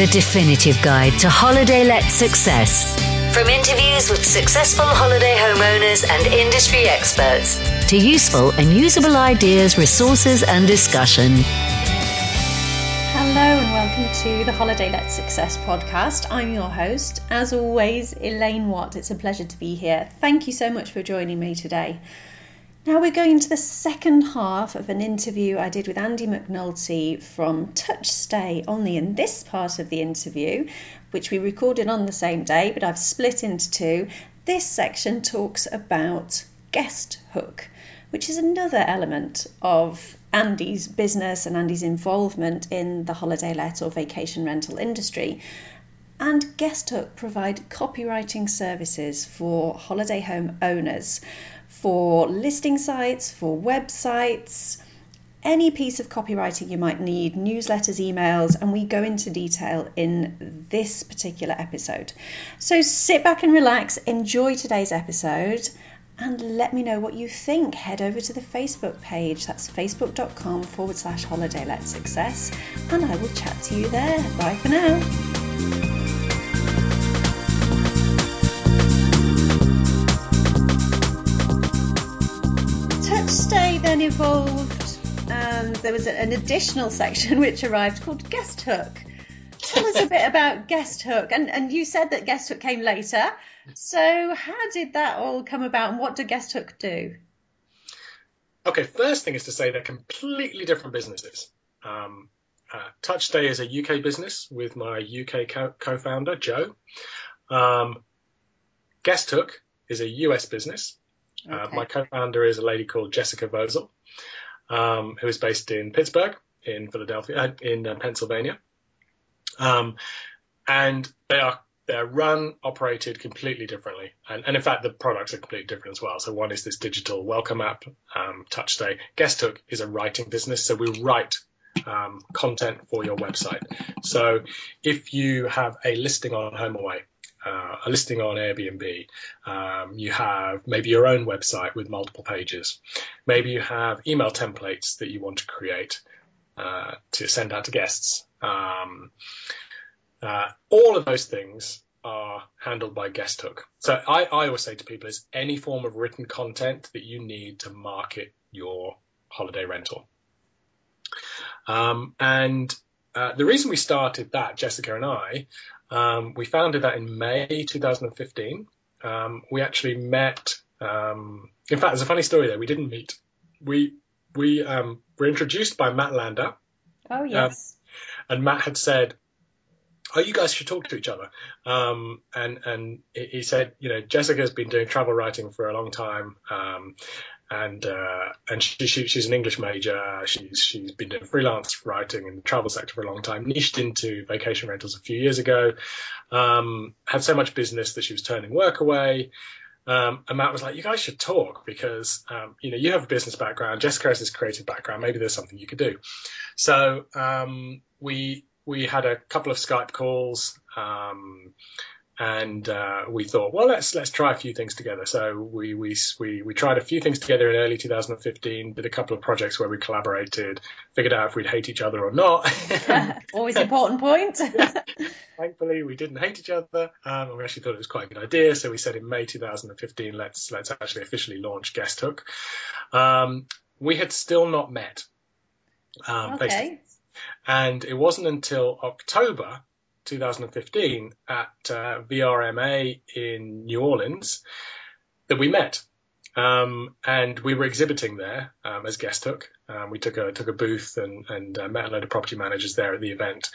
the definitive guide to holiday let success. From interviews with successful holiday homeowners and industry experts to useful and usable ideas, resources, and discussion. Hello and welcome to the Holiday Let Success podcast. I'm your host, as always, Elaine Watt. It's a pleasure to be here. Thank you so much for joining me today. Now we're going to the second half of an interview I did with Andy McNulty from TouchStay. Only in this part of the interview, which we recorded on the same day, but I've split into two, this section talks about Guest Hook, which is another element of Andy's business and Andy's involvement in the holiday let or vacation rental industry. And Guesthook provide copywriting services for holiday home owners for listing sites, for websites, any piece of copywriting you might need, newsletters, emails, and we go into detail in this particular episode. So sit back and relax, enjoy today's episode, and let me know what you think. Head over to the Facebook page, that's facebook.com forward slash holiday let success, and I will chat to you there. Bye for now. Then evolved, and there was an additional section which arrived called Guest Hook. Tell us a bit about Guest Hook, and and you said that Guest Hook came later. So how did that all come about, and what did Guest Hook do? Okay, first thing is to say they're completely different businesses. Um, uh, TouchStay is a UK business with my UK co- founder Joe. Um, Guest Hook is a US business okay. Uh, my co-founder is a lady called Jessica Vozel, um, who is based in Pittsburgh, in Philadelphia, uh, in uh, Pennsylvania. Um, and they are they're run, operated completely differently. And, and, in fact, the products are completely different as well. So one is this digital welcome app, um, TouchStay. Guesthook is a writing business. So we write um, content for your website. So if you have a listing on HomeAway, uh, a listing on Airbnb. Um, you have maybe your own website with multiple pages. Maybe you have email templates that you want to create uh, to send out to guests. Um, uh, all of those things are handled by Guesthook. So I, I always say to people is any form of written content that you need to market your holiday rental. Um, and uh, the reason we started that, Jessica and I, um, we founded that in May 2015. Um, we actually met. Um, in fact, there's a funny story there. We didn't meet. We we um, were introduced by Matt Landau. Oh yes. Um, and Matt had said, "Oh, you guys should talk to each other." Um, and and he said, you know, Jessica's been doing travel writing for a long time, and uh, and she, she, she's an English major. She's she's been doing freelance writing in the travel sector for a long time. Niched into vacation rentals a few years ago. Um, had so much business that she was turning work away. Um, and Matt was like, "You guys should talk because um, you know you have a business background. Jessica has this creative background. Maybe there's something you could do." So um, we we had a couple of Skype calls. Um, and uh, we thought, well, let's let's try a few things together. So we we we we tried a few things together in early 2015. Did a couple of projects where we collaborated, figured out if we'd hate each other or not. Always important point. Thankfully, we didn't hate each other, um, and we actually thought it was quite a good idea. So we said in May 2015, let's let's actually officially launch Guesthook. Um, we had still not met. Um, okay. And it wasn't until October 2015 at uh, VRMA in New Orleans that we met. Um, and we were exhibiting there um, as Guesthook. Um, we took a took a booth and and uh, met a load of property managers there at the event.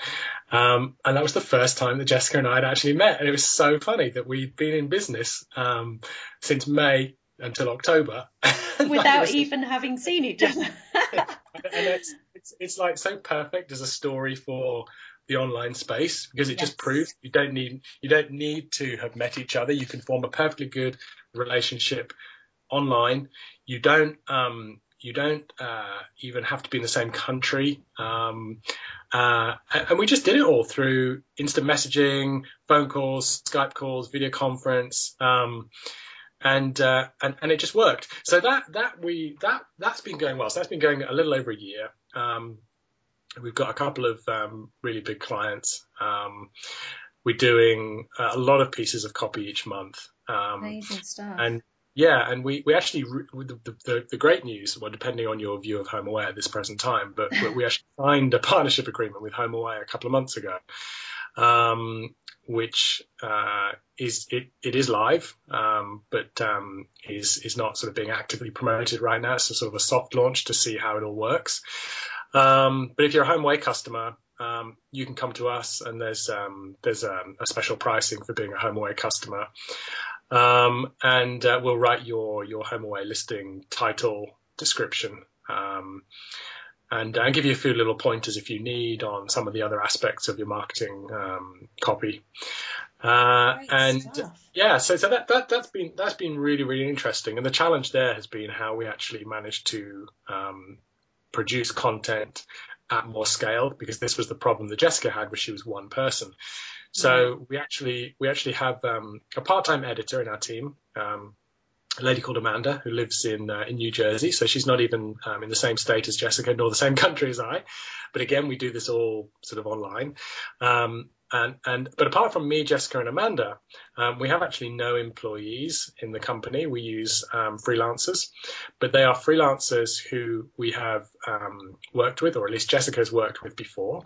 Um, and that was the first time that Jessica and I had actually met. And it was so funny that we'd been in business um, since May until October without was, even having seen each other. and it's, it's it's like so perfect as a story for the online space because it yes. just proves you don't need you don't need to have met each other. You can form a perfectly good relationship online. You don't um, you don't uh, even have to be in the same country. Um, uh, and we just did it all through instant messaging, phone calls, Skype calls, video conference. Um, and, uh, and and it just worked. So that that we that that's been going well. So that's been going a little over a year. Um, we've got a couple of um, really big clients. Um, we're doing a lot of pieces of copy each month. Um, Amazing stuff. And yeah, and we, we actually the, the, the great news, well, depending on your view of HomeAway at this present time, but, but we actually signed a partnership agreement with HomeAway a couple of months ago, um, which uh, is it, it is live, um, but um, is is not sort of being actively promoted right now. It's a sort of a soft launch to see how it all works. Um, but if you're a home HomeAway customer, um, you can come to us, and there's um, there's a special pricing for being a HomeAway customer, um, and uh, we'll write your your HomeAway listing title description. Um, and, and give you a few little pointers if you need on some of the other aspects of your marketing um, copy. Uh, and stuff. yeah, so so that, that that's been that's been really really interesting. And the challenge there has been how we actually managed to um, produce content at more scale because this was the problem that Jessica had, where she was one person. So we actually we actually have um, a part-time editor in our team, um, a lady called Amanda who lives in uh, in New Jersey. So she's not even um, in the same state as Jessica, nor the same country as I. But again, we do this all sort of online. And, and but apart from me, Jessica, and Amanda, um, we have actually no employees in the company. We use um, freelancers, but they are freelancers who we have um, worked with, or at least Jessica has worked with before.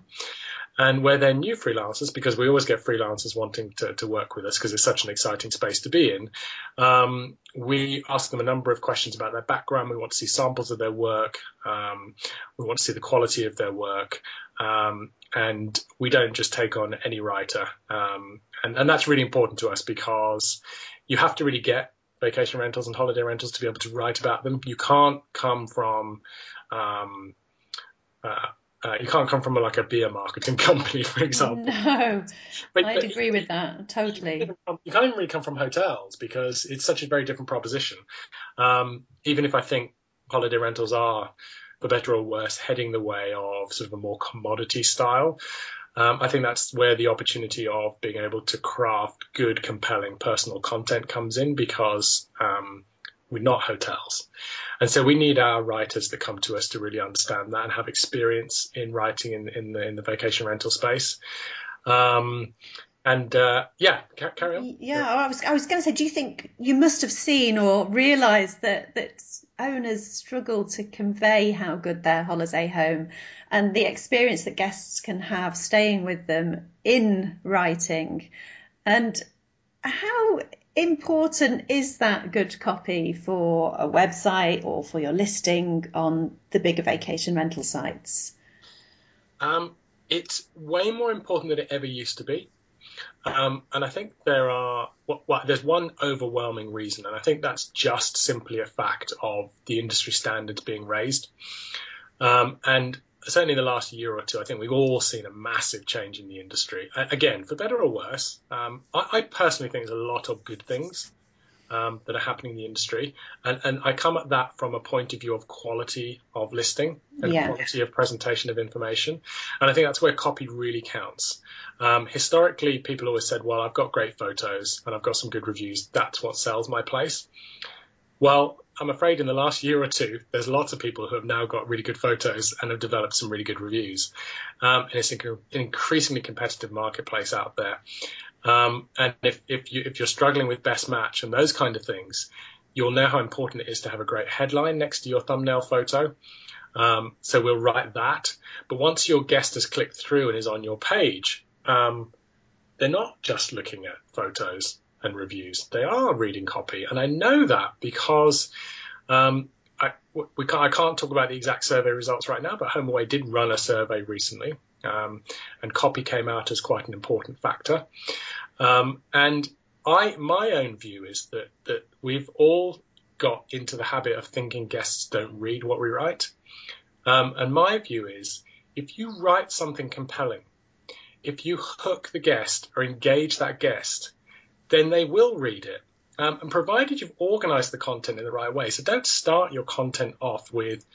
And where they're new freelancers, because we always get freelancers wanting to, to work with us because it's such an exciting space to be in, um, we ask them a number of questions about their background. We want to see samples of their work. Um, we want to see the quality of their work. Um, and we don't just take on any writer. Um, and, and that's really important to us because you have to really get vacation rentals and holiday rentals to be able to write about them. You can't come from um, uh, uh, you can't come from a, like a beer marketing company, for example. No, but, I'd but agree you, with that totally. You can't even really come from hotels because it's such a very different proposition. Um, even if I think holiday rentals are, for better or worse, heading the way of sort of a more commodity style. Um, I think that's where the opportunity of being able to craft good, compelling personal content comes in because um, we're not hotels. And so we need our writers that come to us to really understand that and have experience in writing in, in the in the vacation rental space. Um, and uh, yeah, carry on. Yeah, I was I was going to say, do you think you must have seen or realised that that owners struggle to convey how good their holiday home and the experience that guests can have staying with them in writing, and how important is that good copy for a website or for your listing on the bigger vacation rental sites? Um, it's way more important than it ever used to be. Um, and I think there are well, there's one overwhelming reason, and I think that's just simply a fact of the industry standards being raised. Um, and certainly in the last year or two, I think we've all seen a massive change in the industry. Again, for better or worse, um, I, I, personally think there's a lot of good things um, that are happening in the industry, and, and, I come at that from a point of view of quality of listing and yeah. quality of presentation of information, and I think that's where copy really counts. Um, historically, people always said, "Well, I've got great photos and I've got some good reviews. That's what sells my place." Well, I'm afraid in the last year or two, there's lots of people who have now got really good photos and have developed some really good reviews. Um, and it's an increasingly competitive marketplace out there. Um, and if, if, you, if you're struggling with best match and those kind of things, you'll know how important it is to have a great headline next to your thumbnail photo. Um, so we'll write that. But once your guest has clicked through and is on your page, um, they're not just looking at photos and reviews. They are reading copy, and I know that because um, I, we can't, I can't talk about the exact survey results right now, but HomeAway did run a survey recently, um, and copy came out as quite an important factor. Um, and I, my own view is that that we've all got into the habit of thinking guests don't read what we write. Um, and my view is if you write something compelling, if you hook the guest or engage that guest, then they will read it. Um, and provided you've organized the content in the right way. So don't start your content off with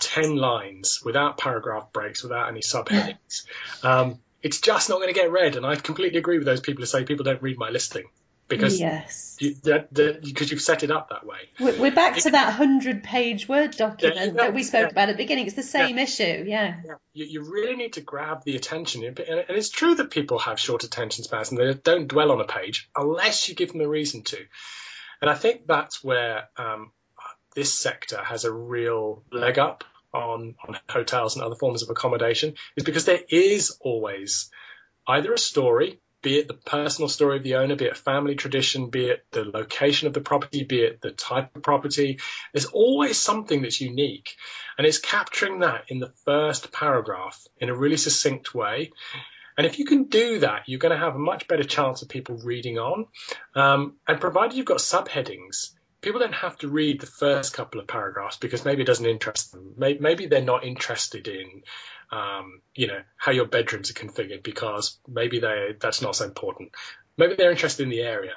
10 lines without paragraph breaks, without any subheadings. Um, it's just not going to get read. And I completely agree with those people who say people don't read my listing. Because yes, you, that, that, because you've set it up that way. We're, back to that hundred-page Word document Yeah, that we spoke yeah. about at the beginning. It's the same issue, yeah. Yeah, you, you really need to grab the attention. And and it's true that people have short attention spans and they don't dwell on a page unless you give them a reason to. And I think that's where um, this sector has a real leg up on, on hotels and other forms of accommodation, is because there is always either a story, be it the personal story of the owner, be it family tradition, be it the location of the property, be it the type of property. There's always something that's unique. And it's capturing that in the first paragraph in a really succinct way. And if you can do that, you're going to have a much better chance of people reading on. Um, and provided you've got subheadings, people don't have to read the first couple of paragraphs because maybe it doesn't interest them. Maybe, maybe they're not interested in, um, you know, how your bedrooms are configured because maybe they that's not so important. Maybe they're interested in the area.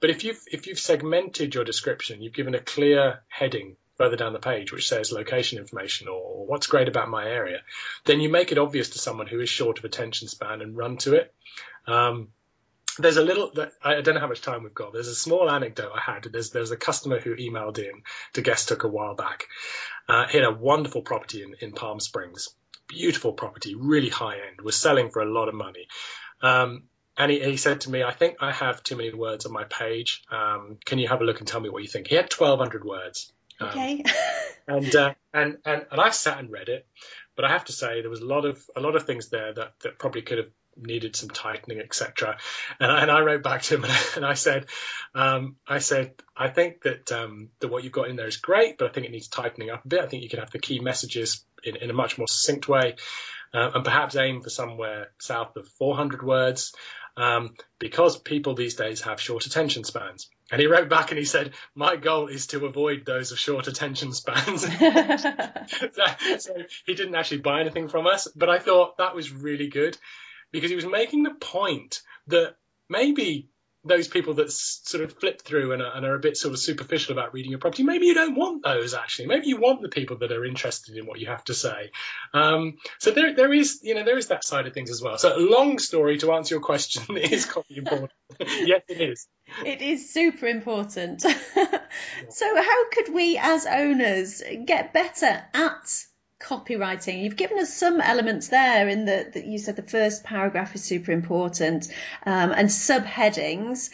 But if you've if you've segmented your description, you've given a clear heading further down the page which says location information or what's great about my area, then you make it obvious to someone who is short of attention span and run to it. Um, there's a little I don't know how much time we've got. There's a small anecdote I had. There's there's a customer who emailed in to Guest Hook a while back. Uh, he had a wonderful property in, in Palm Springs, beautiful property, really high end, was selling for a lot of money. Um, and he, he, said to me, I think I have too many words on my page. Um, can you have a look and tell me what you think? He had 1,200 words. Um, okay. and, uh, and and and I sat and read it, but I have to say there was a lot of a lot of things there that that probably could have needed some tightening, etc. And, and I wrote back to him and I said, um, I said, I think that um, that what you've got in there is great, but I think it needs tightening up a bit. I think you could have the key messages in, in a much more succinct way, uh, and perhaps aim for somewhere south of 400 words. Um, because people these days have short attention spans. And he wrote back and he said, My goal is to avoid those of short attention spans. so, so he didn't actually buy anything from us, but I thought that was really good because he was making the point that maybe those people that sort of flip through and are, and are, a bit sort of superficial about reading your property, maybe you don't want those actually. Maybe you want the people that are interested in what you have to say. Um, so there, there is, you know, there is that side of things as well. So long story to answer your question is quite important. yes, it is. It is super important. so how could we as owners get better at copywriting. You've given us some elements there in the that you said the first paragraph is super important um, and subheadings.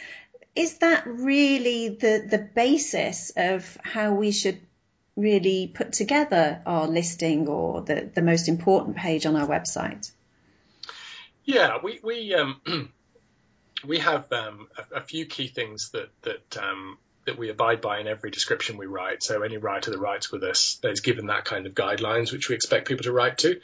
Is that really the the basis of how we should really put together our listing or the, the most important page on our website? Yeah, we we um, we have um, a, a, few key things that that um, that we abide by in every description we write. So any writer that writes with us is given that kind of guidelines, which we expect people to write to,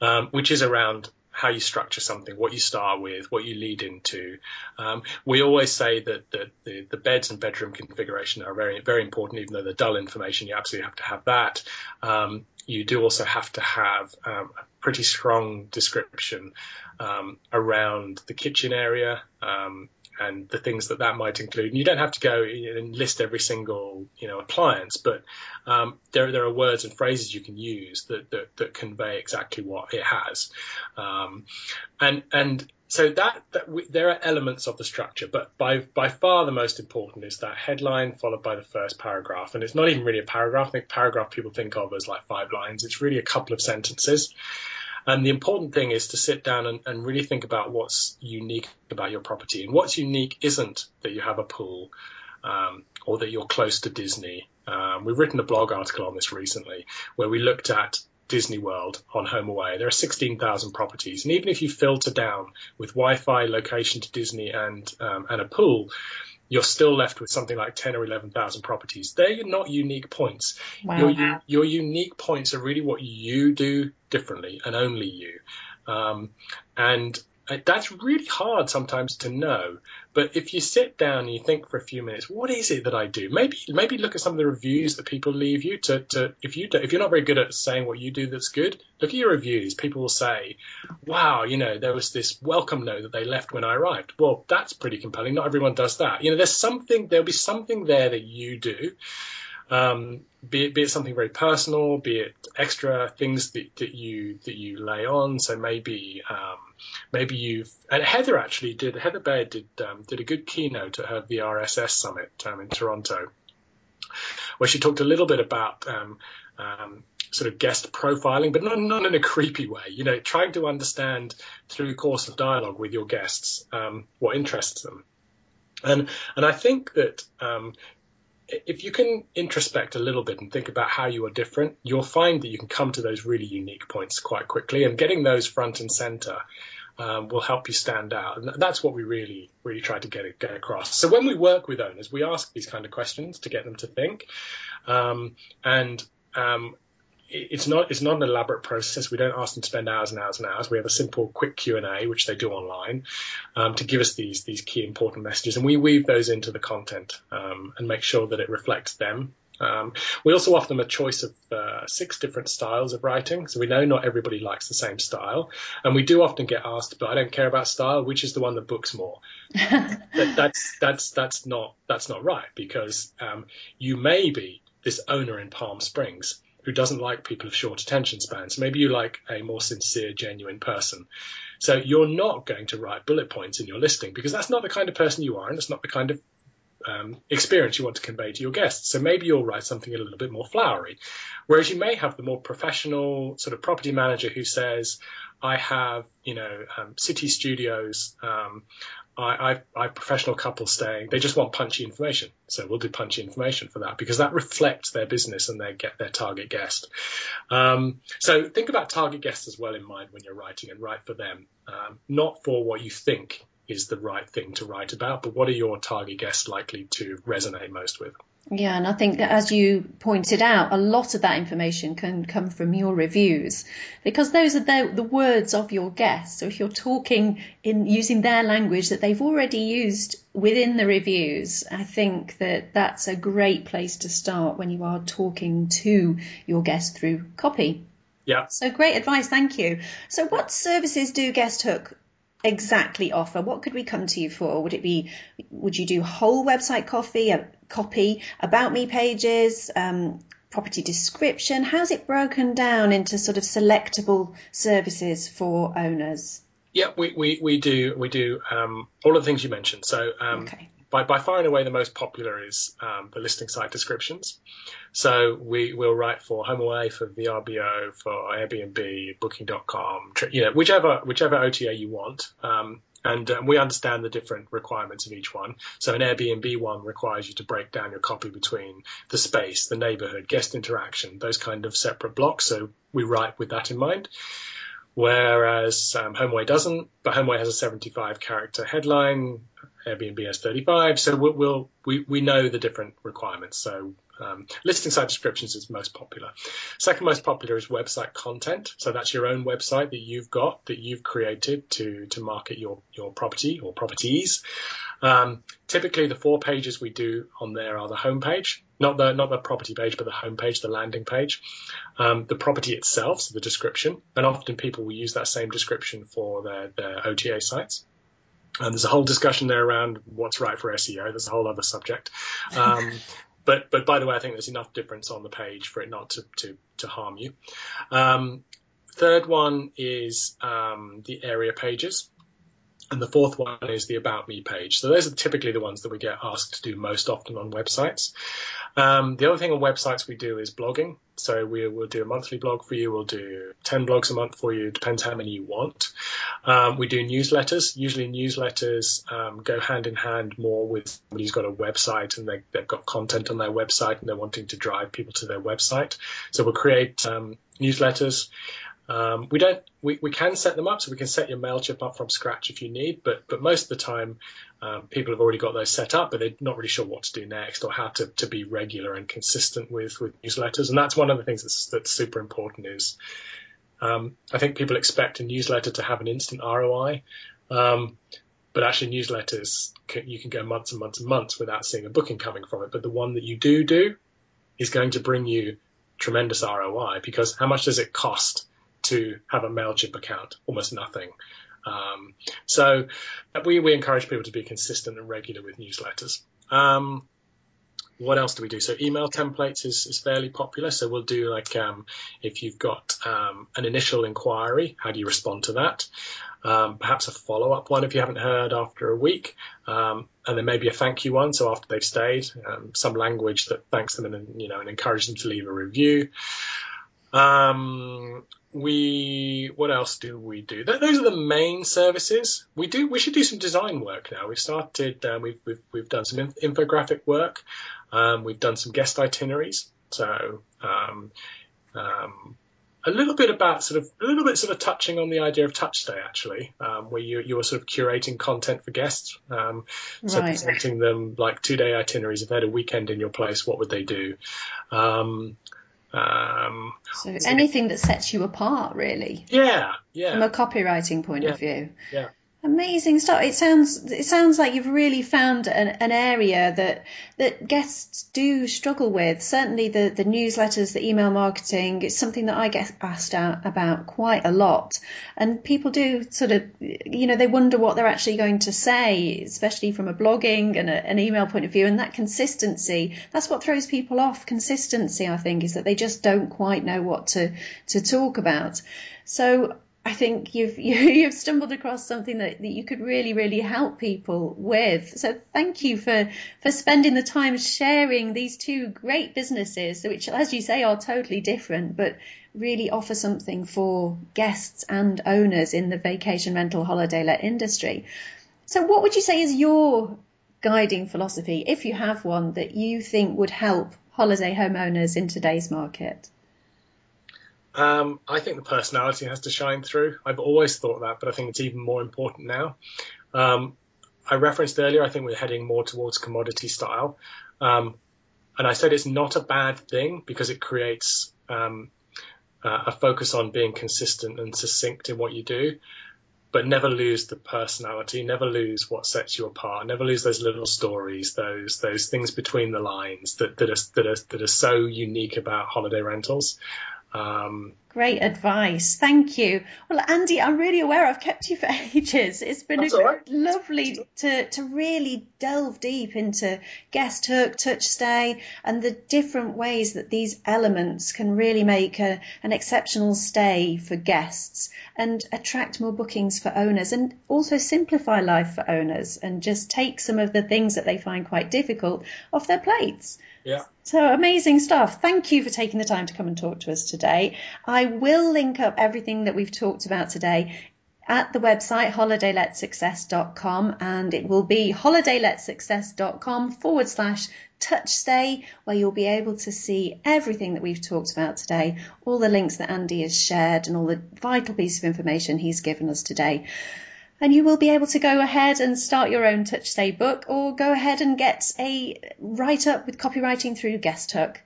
um, which is around how you structure something, what you start with, what you lead into. Um, we always say that, that the, the, beds and bedroom configuration are very, very important, even though they're dull information, you absolutely have to have that. Um, you do also have to have um, a pretty strong description um, around the kitchen area, um, and the things that that might include. And you don't have to go and list every single you know appliance, but um, there there are words and phrases you can use that that, that convey exactly what it has, um, and and so that, that we, there are elements of the structure, but by by far the most important is that headline followed by the first paragraph, and it's not even really a paragraph. I think paragraph people think of as like five lines. It's really a couple of sentences. And the important thing is to sit down and, and, really think about what's unique about your property. And what's unique isn't that you have a pool um, or that you're close to Disney. Um, we've written a blog article on this recently where we looked at Disney World on HomeAway. There are 16,000 properties. And even if you filter down with Wi Fi, location to Disney, and, um, and a pool, you're still left with something like 10 or 11,000 properties. They're not unique points. Wow. Your, your unique points are really what you do differently and only you. Um, and that's really hard sometimes to know. But if you sit down and you think for a few minutes, what is it that I do? Maybe maybe look at some of the reviews that people leave you. To, to if you do, if you're not very good at saying what you do that's good, look at your reviews. People will say, "Wow, you know, there was this welcome note that they left when I arrived." Well, that's pretty compelling. Not everyone does that. You know, there's something. There'll be something there that you do. Um, be it, be it something very personal, be it extra things that, that you that you lay on. So maybe um, maybe you've and Heather actually did Heather Bayer did um, did a good keynote at her VRSS summit um, in Toronto, where she talked a little bit about um, um, sort of guest profiling, but not, not in a creepy way. You know, trying to understand through course of dialogue with your guests um, what interests them. And and I think that um, if you can introspect a little bit and think about how you are different, you'll find that you can come to those really unique points quite quickly. And getting those front and center um, will help you stand out. And that's what we really, really try to get, get across. So when we work with owners, we ask these kind of questions to get them to think. Um, and um, it's not it's not an elaborate process. We don't ask them to spend hours and hours and hours. We have a simple, quick Q and A, which they do online, um, to give us these these key important messages, and we weave those into the content um, and make sure that it reflects them. Um, we also offer them a choice of uh, six different styles of writing, so we know not everybody likes the same style, and we do often get asked, "But I don't care about style. Which is the one that books more?" that, that's that's that's not that's not right because um, you may be this owner in Palm Springs who doesn't like people of short attention spans. Maybe you like a more sincere, genuine person. So you're not going to write bullet points in your listing because that's not the kind of person you are and it's not the kind of um, experience you want to convey to your guests. So maybe you'll write something a little bit more flowery. Whereas you may have the more professional sort of property manager who says, I have, you know, um, city studios, um, I, I, I professional couples staying, they just want punchy information. So we'll do punchy information for that because that reflects their business and their get their target guest. Um, so think about target guests as well in mind when you're writing and write for them, um, not for what you think is the right thing to write about, but what are your target guests likely to resonate most with? Yeah, and I think that as you pointed out, a lot of that information can come from your reviews because those are the, the words of your guests. So if you're talking in using their language that they've already used within the reviews, I think that that's a great place to start when you are talking to your guests through copy. Yeah. So great advice, thank you. So what services do Guest Hook exactly offer? What could we come to you for? Would it be, would you do whole website coffee, a copy, about me pages, um, property description? How's it broken down into sort of selectable services for owners? Yeah, we, we, we do we do um, all of the things you mentioned. So um, okay by, by far and away the most popular is um, the listing site descriptions. So we will write for HomeAway, for VRBO, for Airbnb, Booking.com, you know, whichever whichever OTA you want. Um, and um, we understand the different requirements of each one. So an Airbnb one requires you to break down your copy between the space, the neighborhood, guest interaction, those kind of separate blocks. So we write with that in mind. Whereas um, HomeAway doesn't, but HomeAway has a 75 character headline, Airbnb has 35. So we'll, we'll we, we know the different requirements. So um, listing site descriptions is most popular. Second most popular is website content. So that's your own website that you've got that you've created to to market your your property or properties. Um, typically, the four pages we do on there are the homepage, not the not the property page, but the homepage, the landing page, um, the property itself, so the description, and often people will use that same description for their, their OTA sites. And there's a whole discussion there around what's right for SEO. There's a whole other subject. Um, but but by the way, I think there's enough difference on the page for it not to to, to harm you. Um, third one is um, the area pages. And the fourth one is the About Me page. So those are typically the ones that we get asked to do most often on websites. Um, the other thing on websites we do is blogging. So we will do a monthly blog for you. We'll do 10 blogs a month for you. Depends how many you want. Um, we do newsletters. Usually newsletters um, go hand in hand more with somebody who's got a website and they, have got content on their website and they're wanting to drive people to their website. So we'll create um, newsletters. Um, we don't. We, we can set them up, so we can set your Mailchimp up from scratch if you need. But but most of the time, um, people have already got those set up, but they're not really sure what to do next or how to, to be regular and consistent with with newsletters. And that's one of the things that's that's super important. Is um, I think people expect a newsletter to have an instant ROI, um, but actually newsletters can, you can go months and months and months without seeing a booking coming from it. But the one that you do do is going to bring you tremendous ROI because how much does it cost? To have a MailChimp account, almost nothing. Um, so we, we encourage people to be consistent and regular with newsletters. Um, what else do we do? So email templates is, is fairly popular. So we'll do like um, if you've got um, an initial inquiry, how do you respond to that? Um, perhaps a follow up one if you haven't heard after a week, um, and then maybe a thank you one. So after they've stayed, um, some language that thanks them and you know and encourages them to leave a review. Um, we what else do we do? those are the main services. We do we should do some design work now. We've started. Uh, we've, we've we've done some infographic work. Um, we've done some guest itineraries. So um, um, a little bit about sort of a little bit sort of touching on the idea of touch stay actually, um, where you you are sort of curating content for guests. Um, so right. presenting them like two day itineraries. If they had a weekend in your place, what would they do? Um, so anything that sets you apart, really. Yeah, yeah. From a copywriting point yeah, of view. Yeah. Amazing stuff. It sounds it sounds like you've really found an, an area that that guests do struggle with. Certainly the, the newsletters, the email marketing, it's something that I get asked out about quite a lot. And people do sort of you know, they wonder what they're actually going to say, especially from a blogging and a, an email point of view. And that consistency, that's what throws people off. Consistency, I think, is that they just don't quite know what to to talk about. So I think you've you, have stumbled across something that, that you could really really help people with. So thank you for for spending the time sharing these two great businesses, which, as you say, are totally different, but really offer something for guests and owners in the vacation rental holiday let industry. So, what would you say is your guiding philosophy, if you have one, that you think would help holiday homeowners in today's market? Um, I think the personality has to shine through. I've always thought that, but I think it's even more important now. Um, I referenced earlier, I think we're heading more towards commodity style. Um, and I said it's not a bad thing because it creates um, uh, a focus on being consistent and succinct in what you do, but never lose the personality, never lose what sets you apart, never lose those little stories, those those things between the lines that that are that are, that are so unique about holiday rentals. Um, Great advice. Thank you. Well, Andy, I'm really aware I've kept you for ages. It's been right. lovely to, to really delve deep into guest hook, touch stay, and the different ways that these elements can really make a, an exceptional stay for guests and attract more bookings for owners and also simplify life for owners and just take some of the things that they find quite difficult off their plates. Yeah. So amazing stuff. Thank you for taking the time to come and talk to us today. I will link up everything that we've talked about today at the website holidayletsuccess.com and it will be holidayletsuccess.com forward slash touch stay where you'll be able to see everything that we've talked about today, all the links that Andy has shared and all the vital piece of information he's given us today and you will be able to go ahead and start your own Touch Stay book or go ahead and get a write up with copywriting through Guest Hook.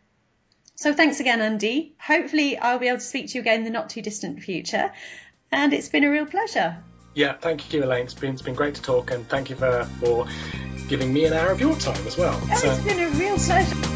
So thanks again, Andy. Hopefully, I'll be able to speak to you again in the not too distant future. And it's been a real pleasure. Yeah, thank you, Elaine. It's been, it's been great to talk, and thank you for, for giving me an hour of your time as well. Oh, so. It's been a real pleasure.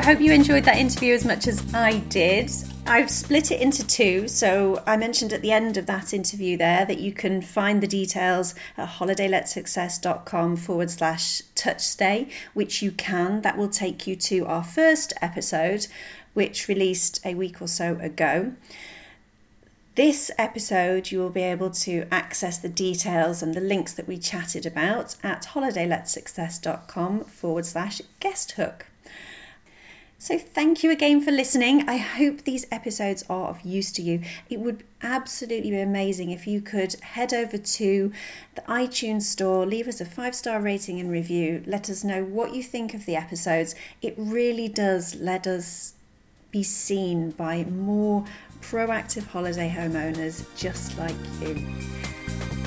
I hope you enjoyed that interview as much as I did. I've split it into two. So I mentioned at the end of that interview there that you can find the details at holidayletsuccess.com forward slash touch stay, which you can. That will take you to our first episode, which released a week or so ago. This episode, you will be able to access the details and the links that we chatted about at holidayletsuccess.com forward slash guest hook. So, thank you again for listening. I hope these episodes are of use to you. It would absolutely be amazing if you could head over to the iTunes store, leave us a five star rating and review, let us know what you think of the episodes. It really does let us be seen by more proactive holiday homeowners just like you.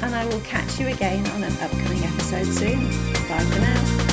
And I will catch you again on an upcoming episode soon. Bye for now.